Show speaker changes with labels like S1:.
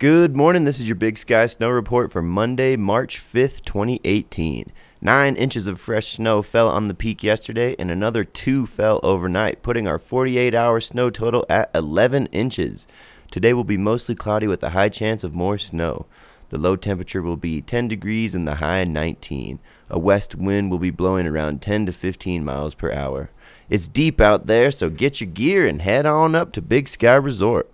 S1: Good morning. This is your Big Sky Snow Report for Monday, March 5th, 2018. Nine inches of fresh snow fell on the peak yesterday, and another two fell overnight, putting our 48 hour snow total at 11 inches. Today will be mostly cloudy with a high chance of more snow. The low temperature will be 10 degrees and the high 19. A west wind will be blowing around 10 to 15 miles per hour. It's deep out there, so get your gear and head on up to Big Sky Resort.